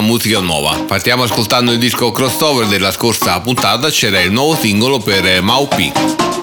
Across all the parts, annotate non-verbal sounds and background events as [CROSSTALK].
musica nuova. Partiamo ascoltando il disco crossover della scorsa puntata, c'era il nuovo singolo per Mau P.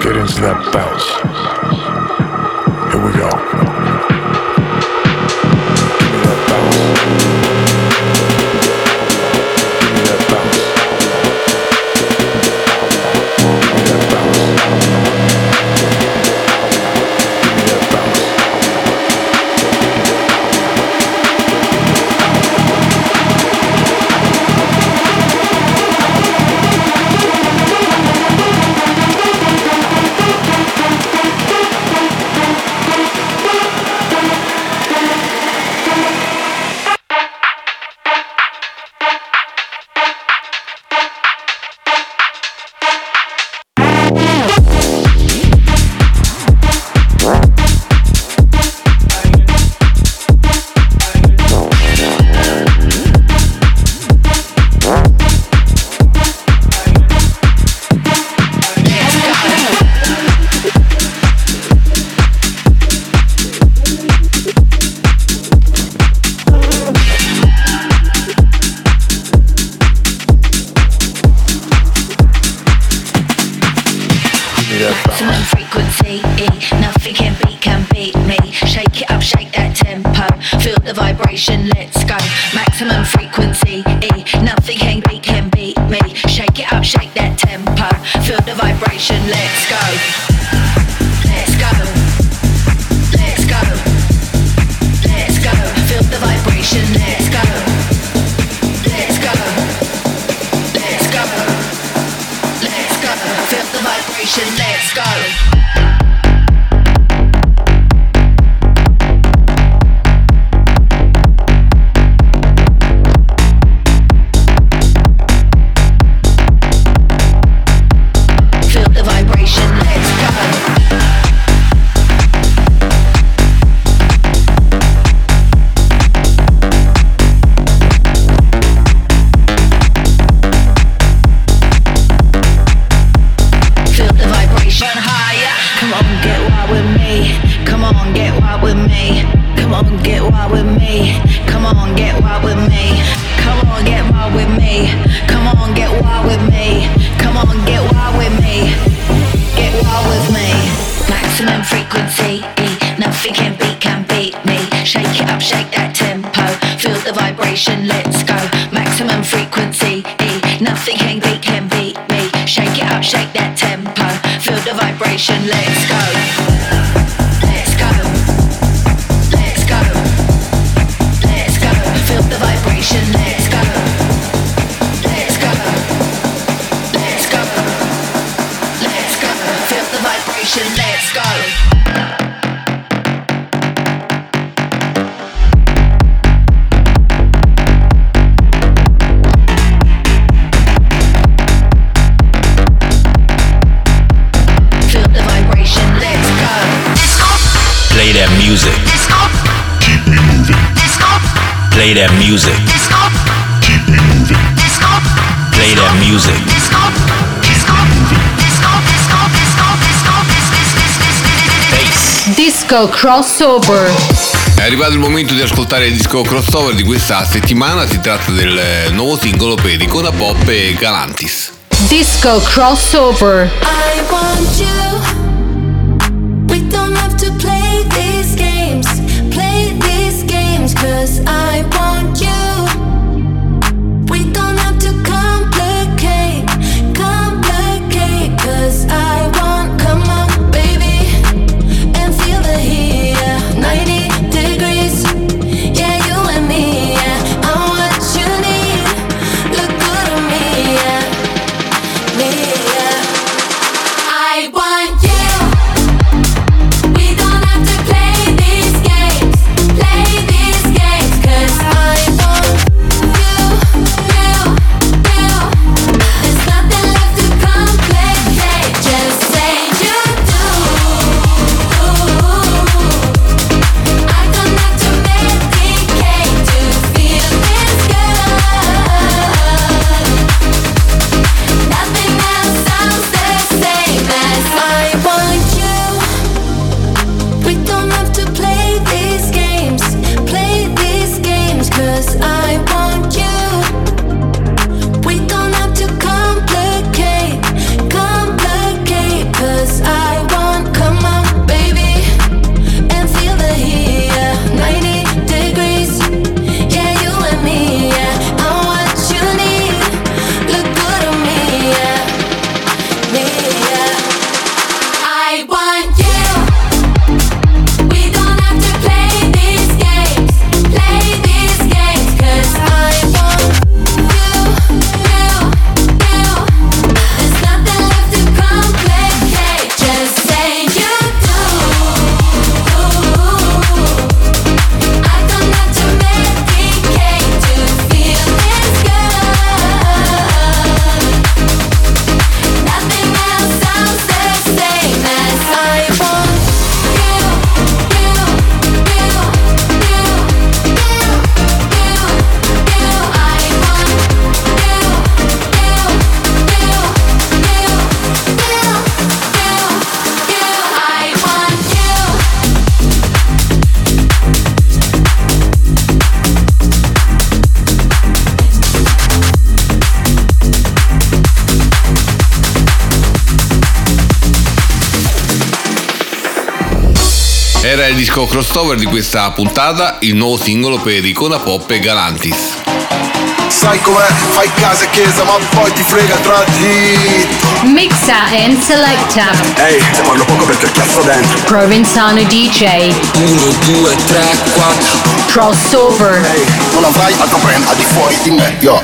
do now is get sensation. Let disco crossover. È arrivato il momento di ascoltare il disco crossover di questa settimana, si tratta del nuovo singolo per Icona Pop e Galantis. Disco crossover. I want you. disco crossover di questa puntata, il nuovo singolo per Icona Pop e Galantis. Sai com'è, fai casa e chiesa, ma poi ti frega tra di. Mixa and selecta. Ehi, hey, se parlo poco perché ho dentro. Provenzano DJ. 1, 2, 3, 4. Crossover. Ehi, hey, non avrai altro brand al di fuori di me, yo.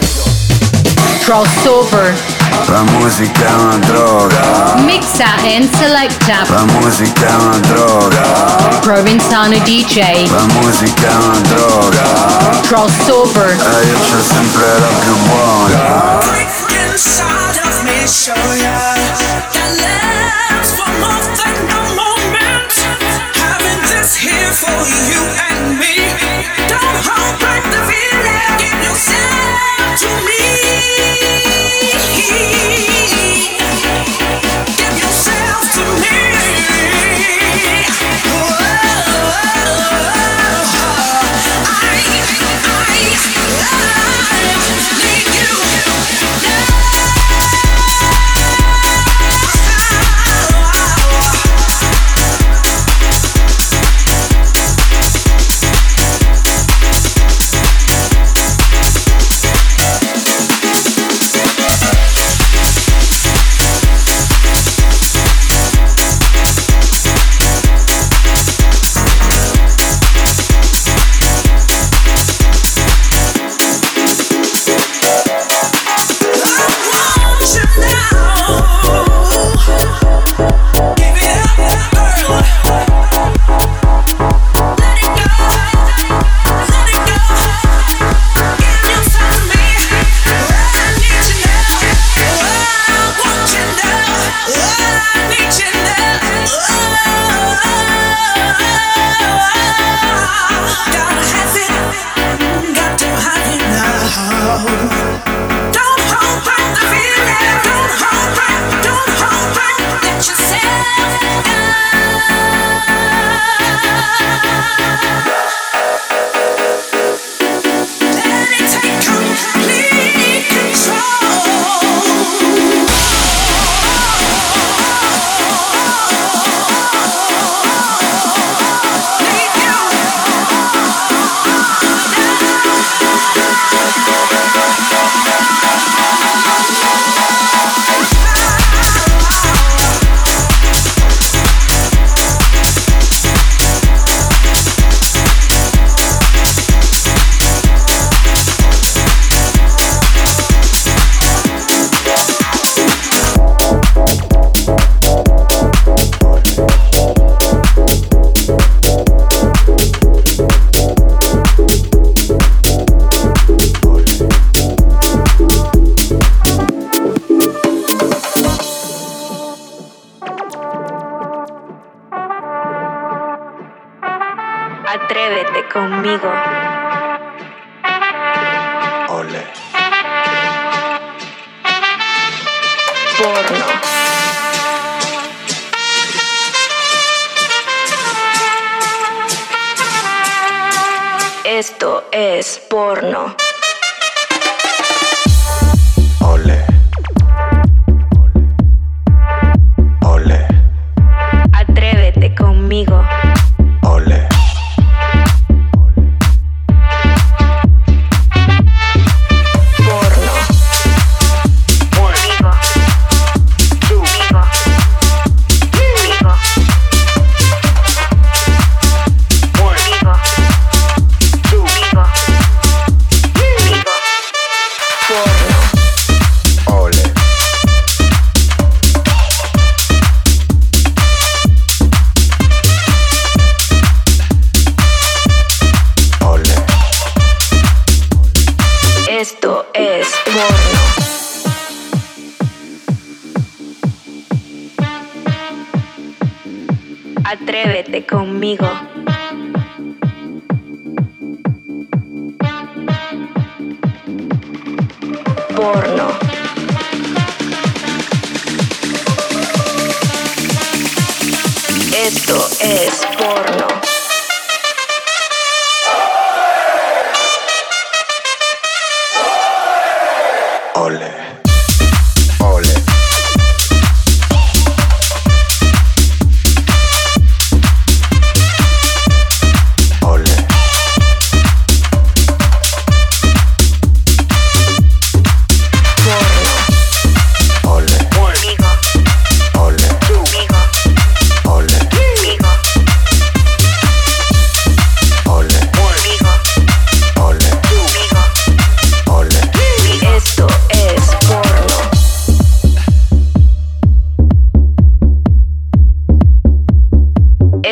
Crossover. La musica è una droga. Mixa and selecta. La musica una droga. DJ. La musica una droga. E eh, io c'ho sempre la più buona. Inside of me, show ya.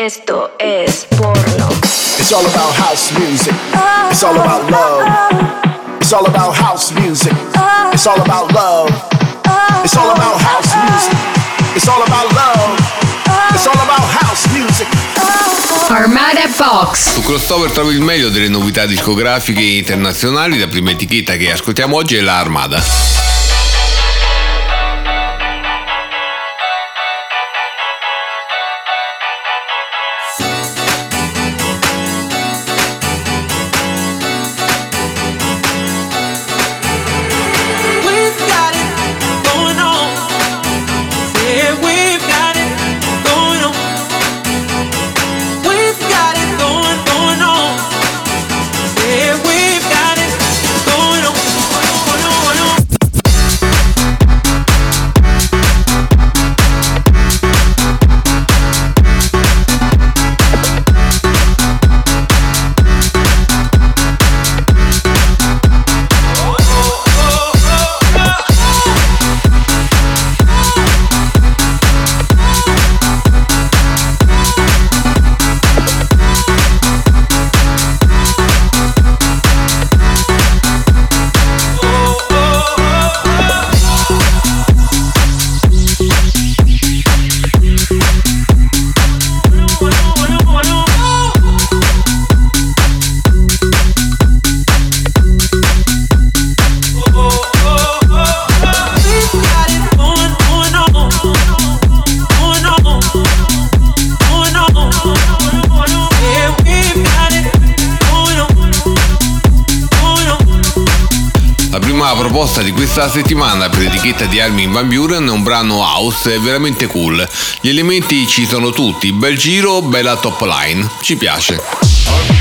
Esto es porno. It's all about house music. It's all about love. It's all about house music. It's all about love. It's all about house music. It's all about love. It's all about house music. Armada Box. Su Crossover trovi il meglio delle novità discografiche internazionali. La prima etichetta che ascoltiamo oggi è la Armada. Proposta di questa settimana per l'etichetta di Armin Van Buren è un brano house veramente cool. Gli elementi ci sono tutti, bel giro, bella top line. Ci piace.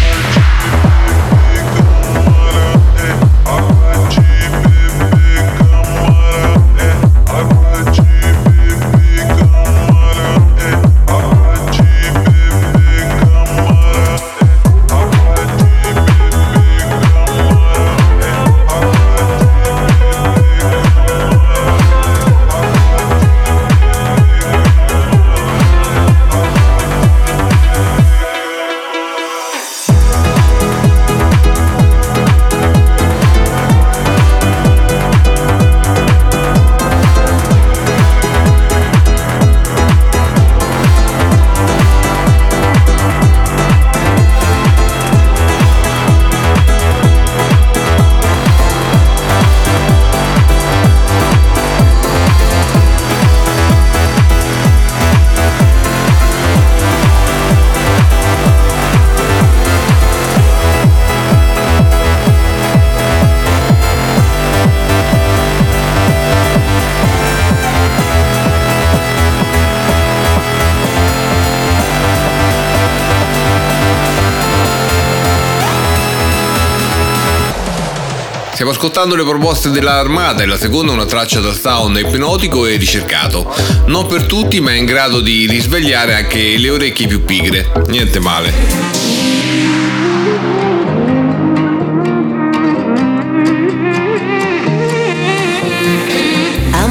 Stiamo ascoltando le proposte dell'Armata e la seconda è una traccia da sound ipnotico e ricercato. Non per tutti, ma è in grado di risvegliare anche le orecchie più pigre. Niente male.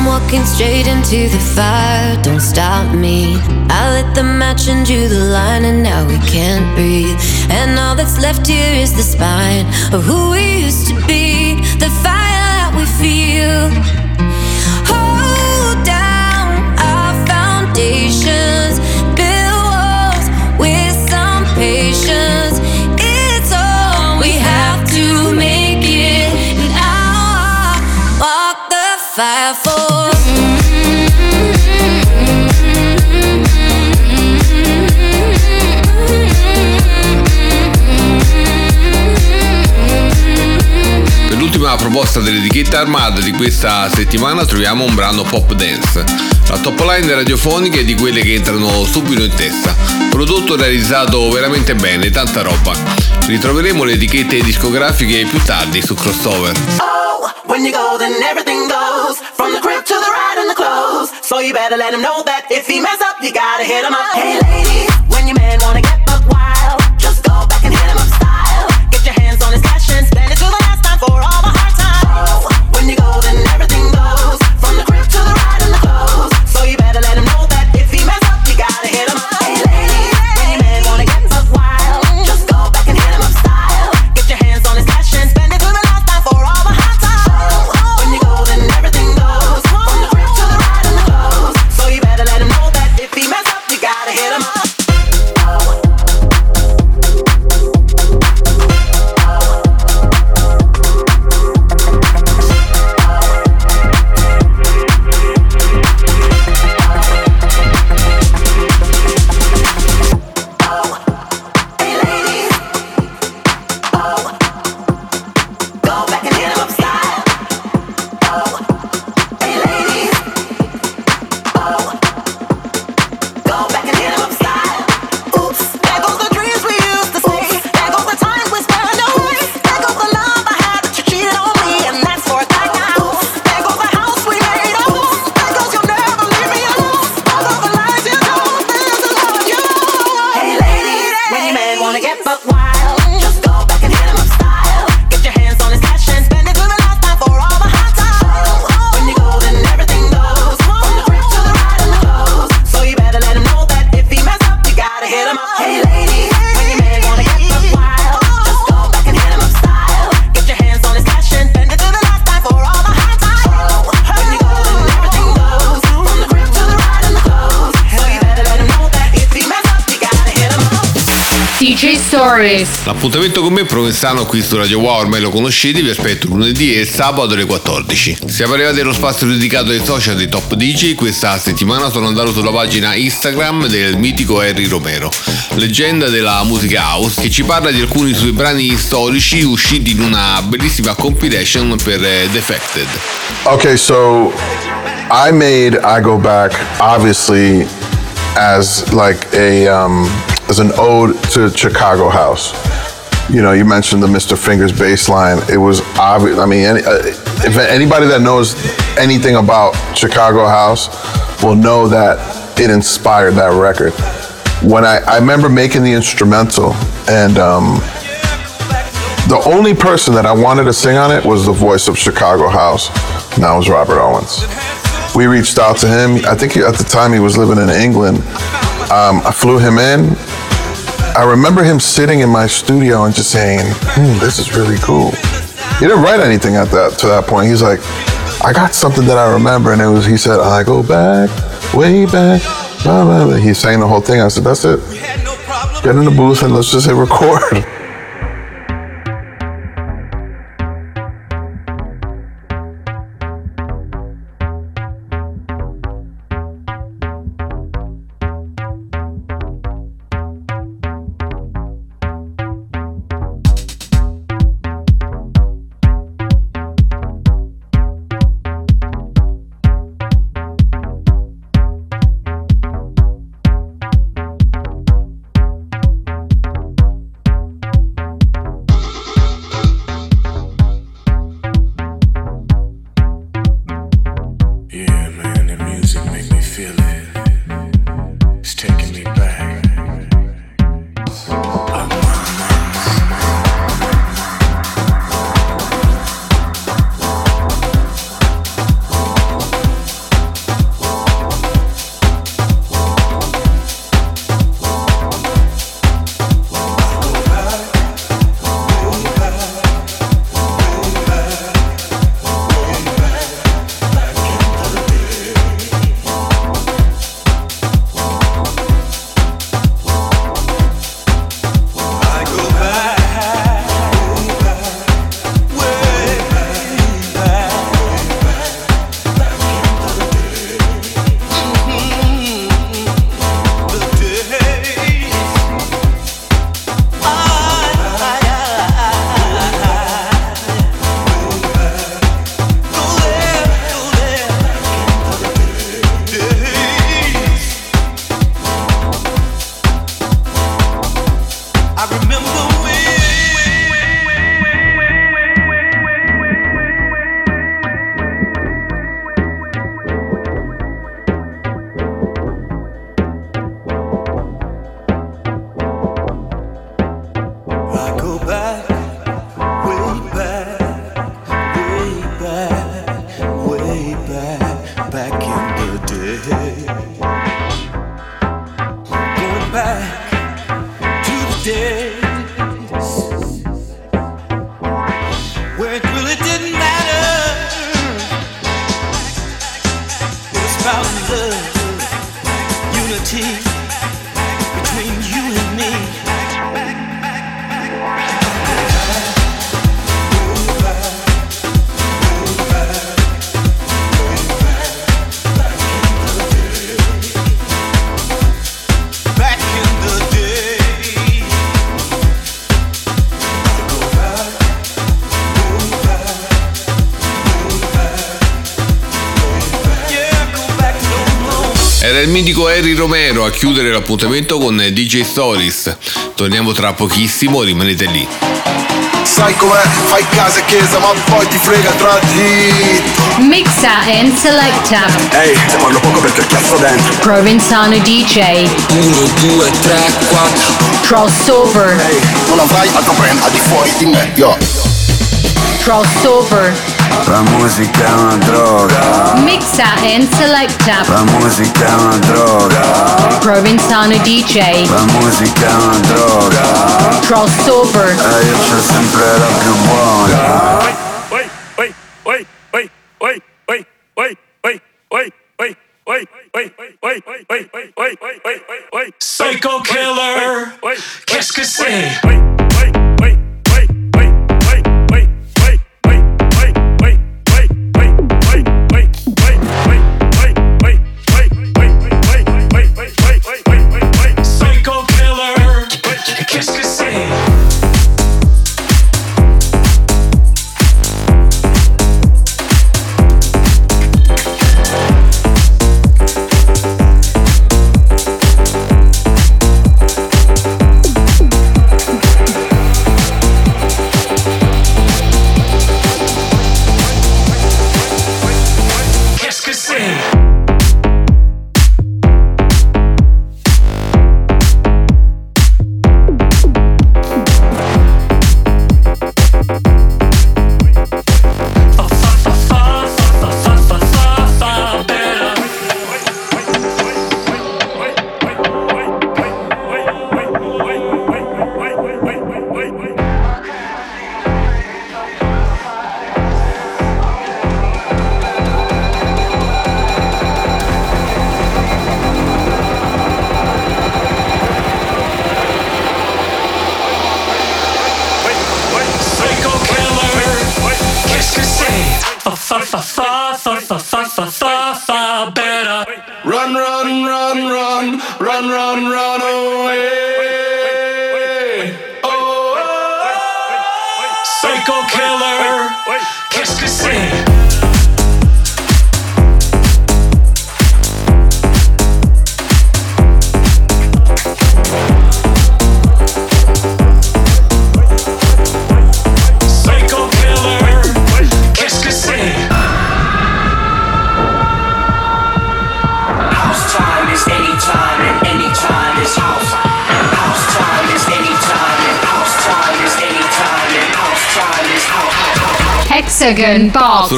Walking straight into the fire, don't stop me. I lit the match and drew the line, and now we can't breathe. And all that's left here is the spine of who we used to be, fire that we feel. L'ultima proposta dell'etichetta Armada di questa settimana troviamo un brano pop dance. La top line radiofonica è di quelle che entrano subito in testa. Prodotto realizzato veramente bene, tanta roba. Ritroveremo le etichette discografiche più tardi su Crossover. Oh, Stories. L'appuntamento con me è Provenzano qui su Radio Wow, ormai lo conoscete, vi aspetto lunedì e sabato alle 14. Siamo arrivati allo spazio dedicato ai social dei top DJ, questa settimana sono andato sulla pagina Instagram del mitico Harry Romero, leggenda della musica house, che ci parla di alcuni suoi brani storici usciti in una bellissima compilation per eh, Defected. Okay, so I made I Go Back obviously as like a um, as an ode to Chicago house. You know, you mentioned the Mr. Fingers bass line. It was obvious. I mean, any, uh, if anybody that knows anything about Chicago house will know that it inspired that record. When I, I remember making the instrumental, and um, the only person that I wanted to sing on it was the voice of Chicago House, and that was Robert Owens. We reached out to him. I think he, at the time he was living in England. Um, I flew him in. I remember him sitting in my studio and just saying, hmm, "This is really cool." He didn't write anything at that to that point. He's like, "I got something that I remember," and it was he said, "I go back, way back." Blah, blah, blah. He sang the whole thing. I said, "That's it. Get in the booth and let's just hit record." [LAUGHS] il mitico Harry Romero a chiudere l'appuntamento con DJ Stories. Torniamo tra pochissimo, rimanete lì. Sai com'è? Fai casa e chiesa, ma poi ti frega tra di. Mixa and selecta. Ehi, se parlo poco perché ho chiasso dentro. Provenzano DJ. 1, 2, 3, 4 Crossover. Ehi, non avrai altro brand al di fuori di me, yo. Crossover. La musica è una droga. Mixa and selecta. La musica è una droga. Provenzano DJ. La musica è una droga. Crossover. E io c'ho sempre la più buona. Psycho killer, qu'est-ce que c'est?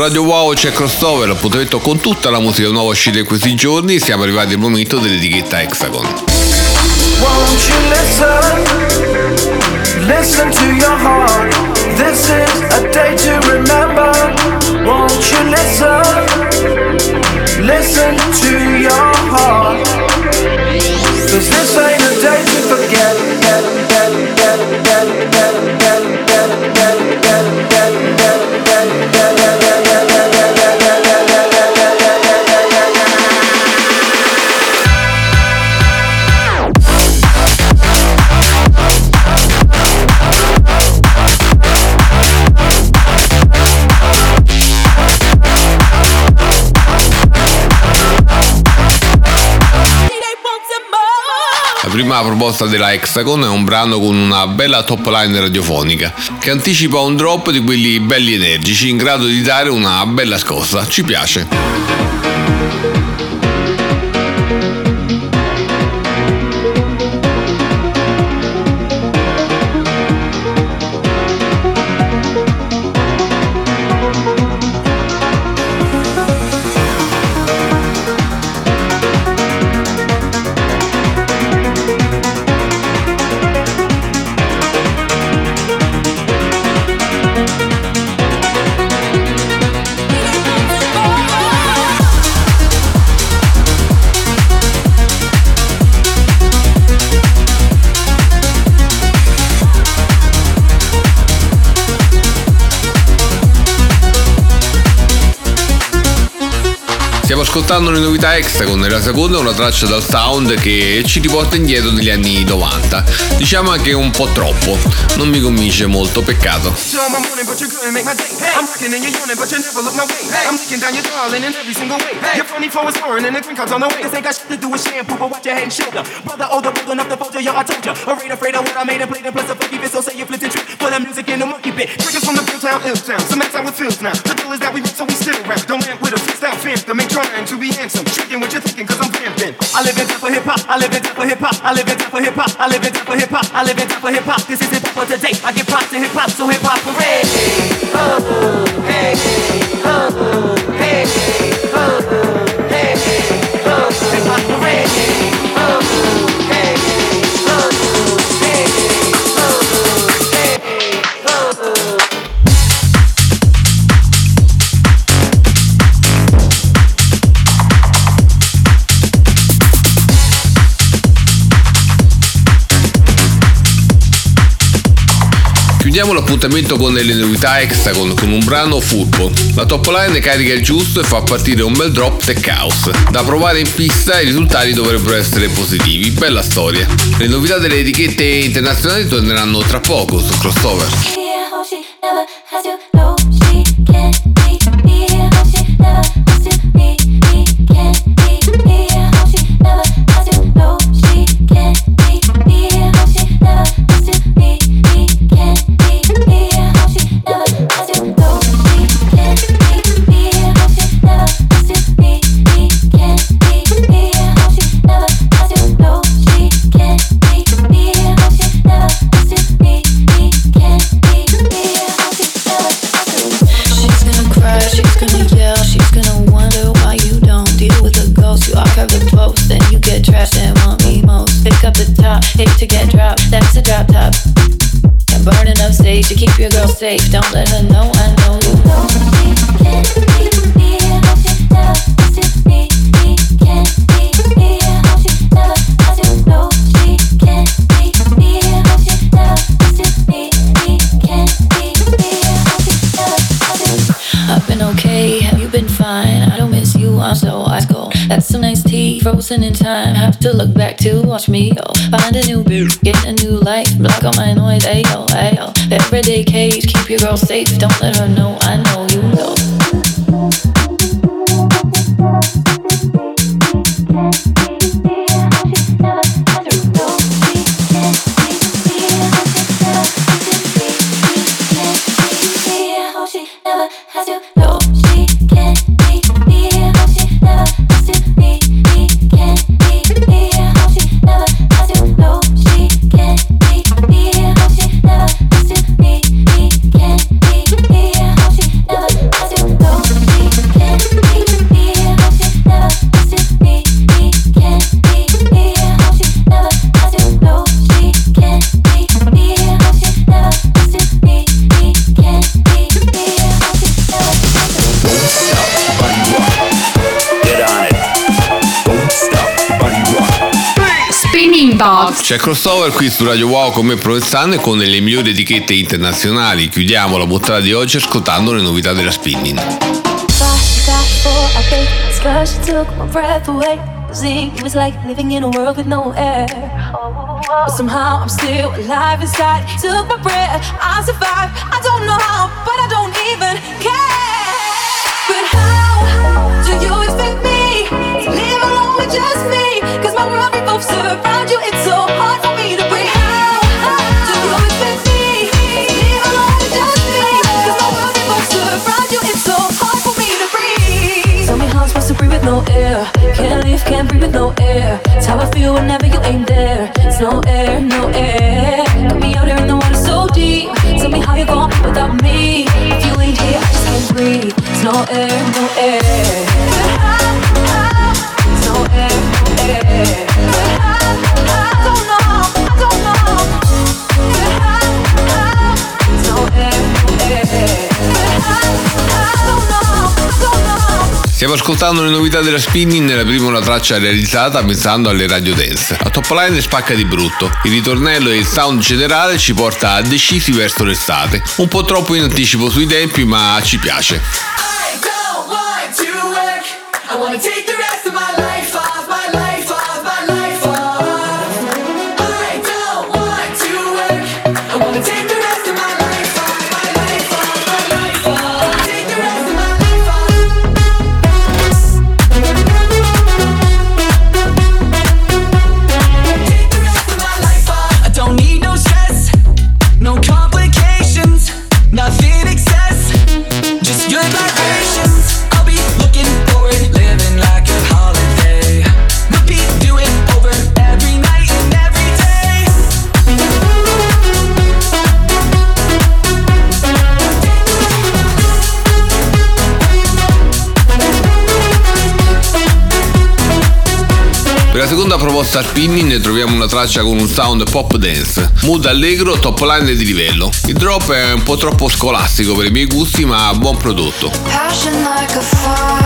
Radio Wow c'è crossover, l'appuntamento con tutta la musica nuova uscita in questi giorni. Siamo arrivati al momento dell'etichetta Hexagon. Won't prima proposta della Hexagon è un brano con una bella top line radiofonica che anticipa un drop di quelli belli energici in grado di dare una bella scossa. Ci piace. Ascoltando le novità Hexagon e la seconda è una traccia dal sound che ci riporta indietro negli anni 90. Diciamo anche un po' troppo. Non mi convince molto, peccato. Show my morning, but you couldn't make my day. I'm working and you're yawning, but you never look my way. I'm looking down your darling in every single way. Your funny flow is foreign and the green card's on the way. This ain't got shit to do with to a. Don't with a freestyle phantom. Ain't trying to be handsome. Tricking what you're thinking, cause I'm vamping. I live in time for hip hop. I live in time for hip hop. I live in time for hip hop. I live in time for hip hop. I live in time for hip hop. This is hip hop for today. I give props to hip hop, so hip hop parade. Oh, hey, oh, hey, oh, hey, Chiudiamo l'appuntamento con le novità Hexagon con un brano Football. La top line carica il giusto e fa partire un bel drop tech house. Da provare in pista i risultati dovrebbero essere positivi, bella storia. Le novità delle etichette internazionali torneranno tra poco su crossover. Safe. Don't let her know I know you. I've been okay, have you been fine? I don't miss you, I'm so ice cold. That's some nice tea, frozen in time. Have to look back to watch me go. Find a new beat, get a new life. Block all my noise, ayo, ayo. Everyday cage, keep your girl safe. Don't let her know Box. C'è crossover qui su Radio Wow con me Provenzano e con le migliori etichette internazionali. Chiudiamo la puntata di oggi ascoltando le novità della spinning. Cause she took my breath away. See, it was like living in a world with no air. But somehow I'm still alive inside. Took my breath, I survived. I don't know how, no air. Can't live, can't breathe with no air. Stiamo ascoltando le novità della spinning nella prima una traccia realizzata pensando alle radio dance. La top line spacca di brutto. Il ritornello e il sound generale ci porta a decisi verso l'estate. Un po' troppo in anticipo sui tempi, ma ci piace. I seconda proposta spinning troviamo una traccia con un sound pop dance, mood allegro, top line di livello. Il drop è un po' troppo scolastico per i miei gusti, ma buon prodotto. Passion like a fire,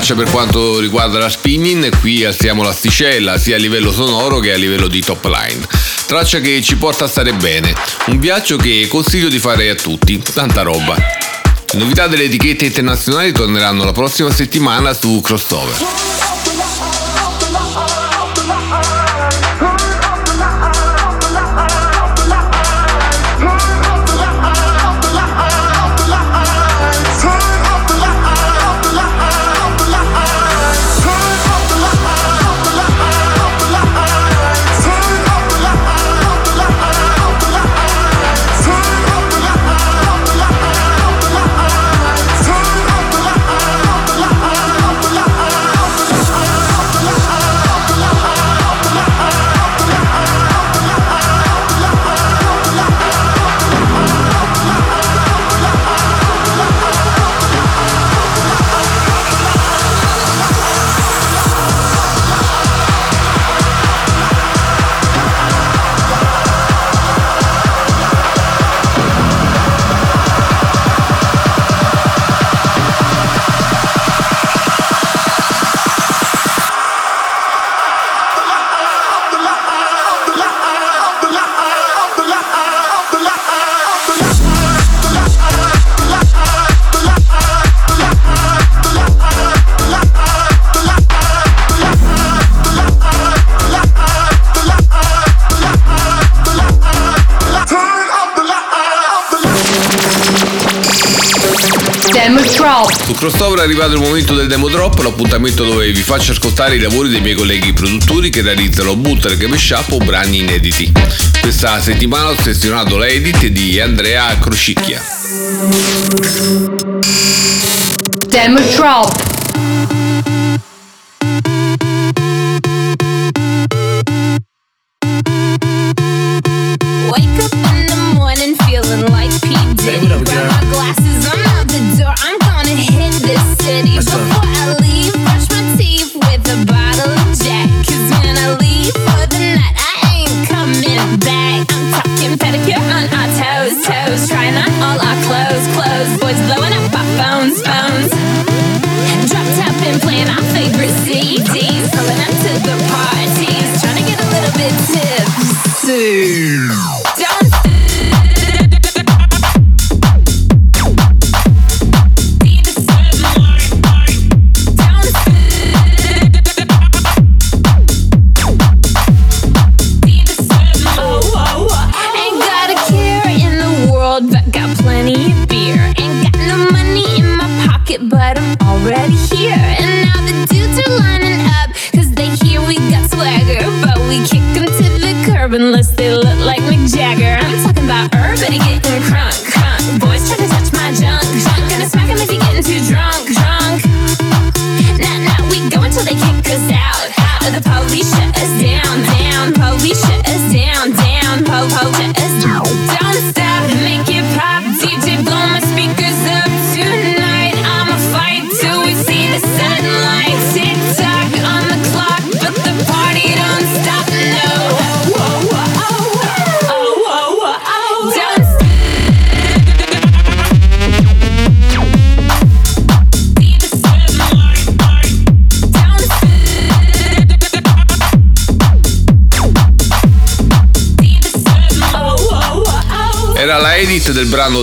traccia per quanto riguarda la spinning, qui alziamo l'asticella sia a livello sonoro che a livello di top line. Traccia che ci porta a stare bene, un viaggio che consiglio di fare a tutti, tanta roba. Novità delle etichette internazionali torneranno la prossima settimana su Crossover. Crossover è arrivato il momento del demo drop, l'appuntamento dove vi faccio ascoltare i lavori dei miei colleghi produttori che realizzano bootleg, mashup o brani inediti. Questa settimana ho selezionato l'edit di Andrea Crocicchia. Demo Drop. Wake up do.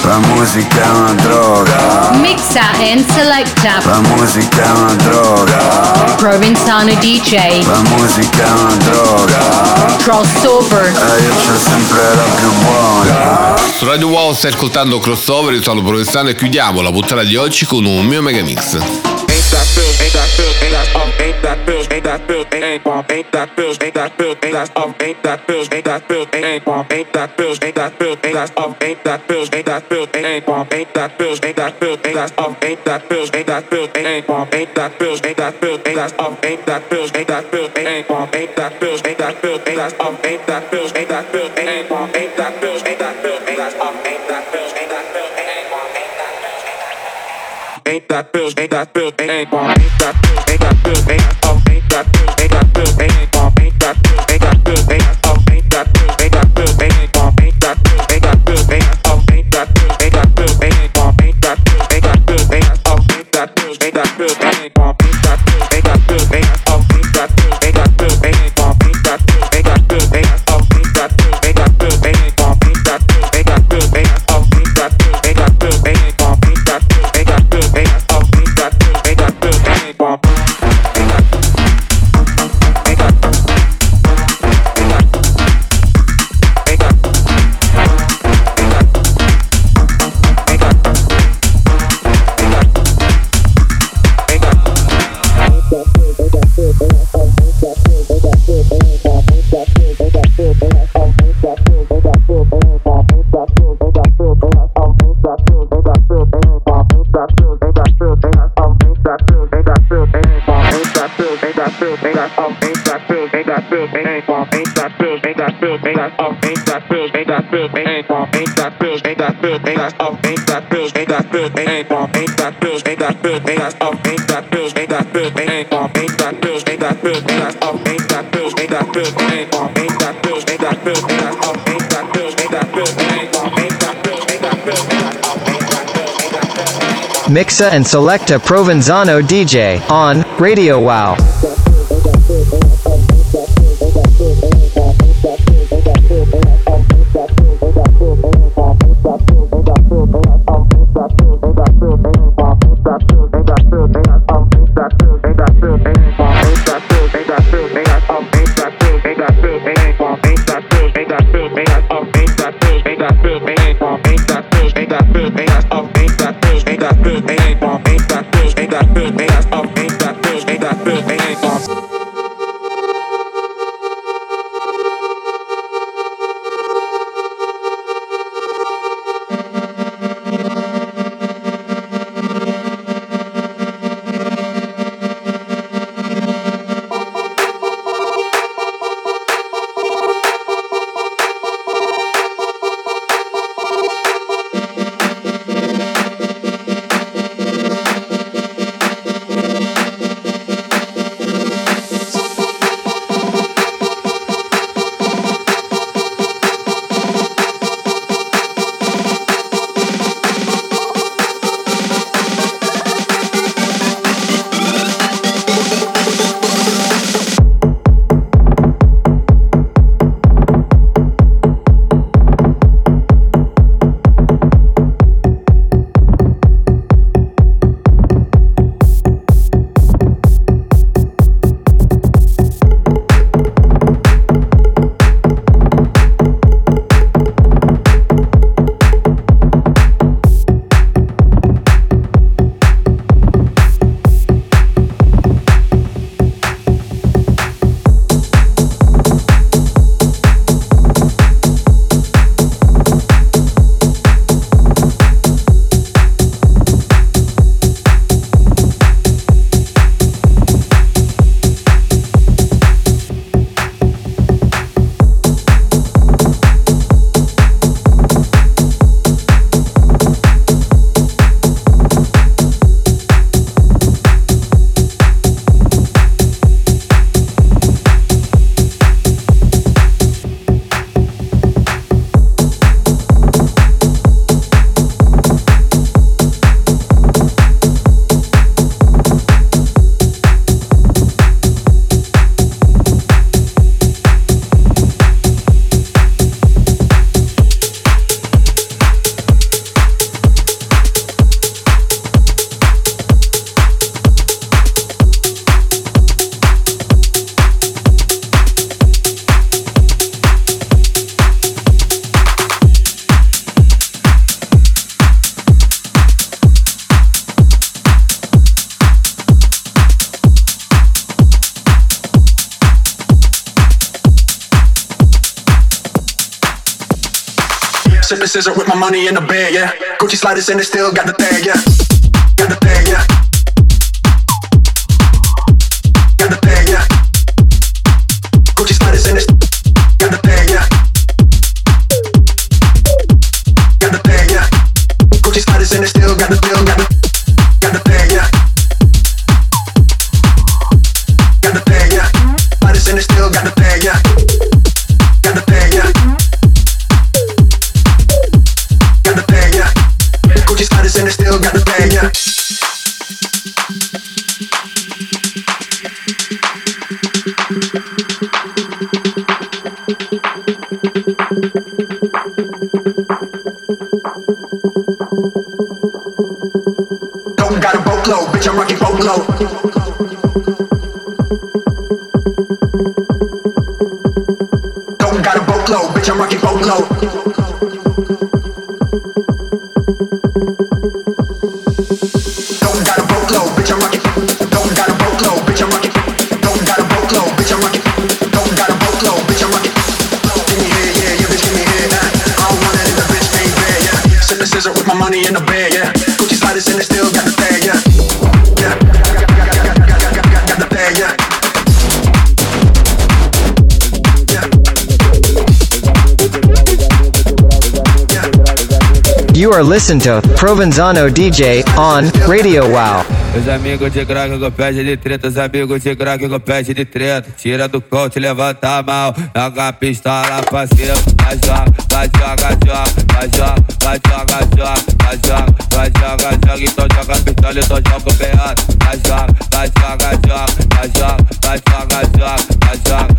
La musica è una droga. Mixa and selecta. La musica è una droga. Provenzano DJ. La musica è una droga. Crossover. E io c'ho sempre la più buona. Su Radio Wow stai ascoltando Crossover, io sono Provenzano e chiudiamo la puntata di oggi con un mio megamix. Ain't that ain't that feel, ain't that ain't bomb, ain't that feel, ain't that feel, ain't that up, ain't that feel, ain't that feel, ain't bomb, ain't that feel, ain't that feel, ain't that up, ain't that feel, ain't that feel, ain't bomb, ain't that feel, ain't that feel, ain't that up, ain't that feel, ain't that feel, ain't bomb, ain't that feel, ain't that feel, ain't that up, ain't that feel, ain't that feel, ain't bomb, ain't that feel, ain't that feel, ain't that up, ain't that feel, ain't that feel, ain't bomb, ain't that feel, ain't that feel, ain't that up, ain't that feel, ain't that feel, ain't bomb, ain't that feel, ain't that feels, ain't that feels, ain't bomb, ain't that feels, ain't that feels, ain't that, make that, make that, make that, make that, make that, And a Provenzano DJ on Radio Wow. Sipping scissor with my money in the bag, yeah. Gucci sliders and they still got the tag, yeah. You are listening to Provenzano DJ on Radio Wow. Os amigos de crack com pede de treta, os amigos de crack com pede de treta. Tira do coach, levanta a mão, joga a pistola pra cima. Vai joga, vai joga, joga, vai joga, vai joga, joga, vai joga, vai joga, joga. Então joga a pistola, então joga o beado. Vai joga, vai joga, joga, vai joga, vai joga, joga, vai joga,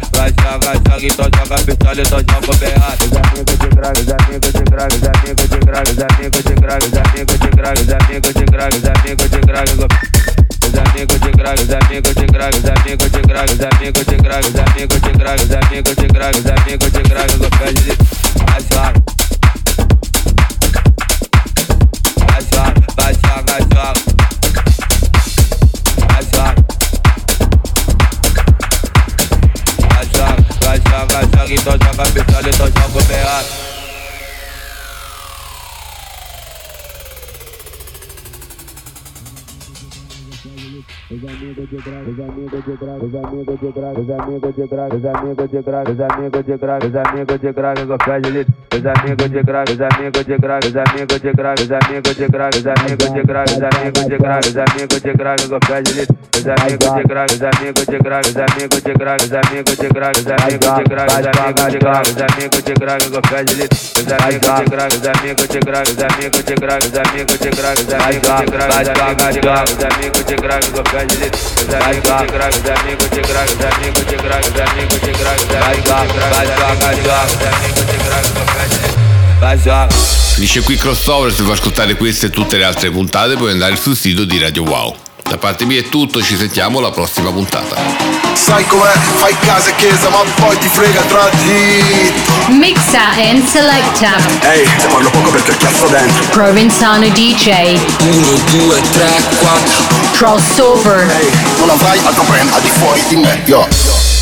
vai joga, joga. Então joga a pistola, então joga o beado. Os amigos de crack, os amigos de crack, os amigos de crack, os amigos de crack, os amigos de crack, os amigos de crack, os amigos de crack, com os amigos de crack, os amigos de crack, os amigos de crack, os amigos de crack, os amigos de crack, os amigos de crack, os amigos de crack, com pé de vai joga. Vai joga, vai joga, joga. Vai joga. Vai vai joga, joga. Então joga pistola, então joga o beado. Os amigos de crack, os amigos de crack, os amigos de crack, os amigos de crack, os amigos de crack, os amigos de crack, os amigos de pé de litro. Os amigos de crack, os amigos de crack, os amigos de crack, os amigos de crack, os amigos de crack, os amigos de crack, os amigos de crack, com pé de litro. Os amigos de crack, os amigos de crack, os amigos de crack, os amigos de crack, os amigos de crack, os amigos de crack, os amigos de crack, com pé de litro. Os amigos de crack, os amigos de crack, os amigos de crack, os amigos de crack, os amigos de crack, os amigos de joga. Finisce qui crossover, se vuoi ascoltare queste e tutte le altre puntate puoi andare sul sito di Radio Wow. Da parte mia è tutto, ci sentiamo alla prossima puntata. Sai com'è? Fai casa e chiesa, ma poi ti frega tra dritto. Mixa and selecta. Ehi, te parlo poco perché ho chiasso dentro. Provenzano DJ. 1, 2, 3, 4 Crossover. Non avrai altro brand al di fuori di me, yo.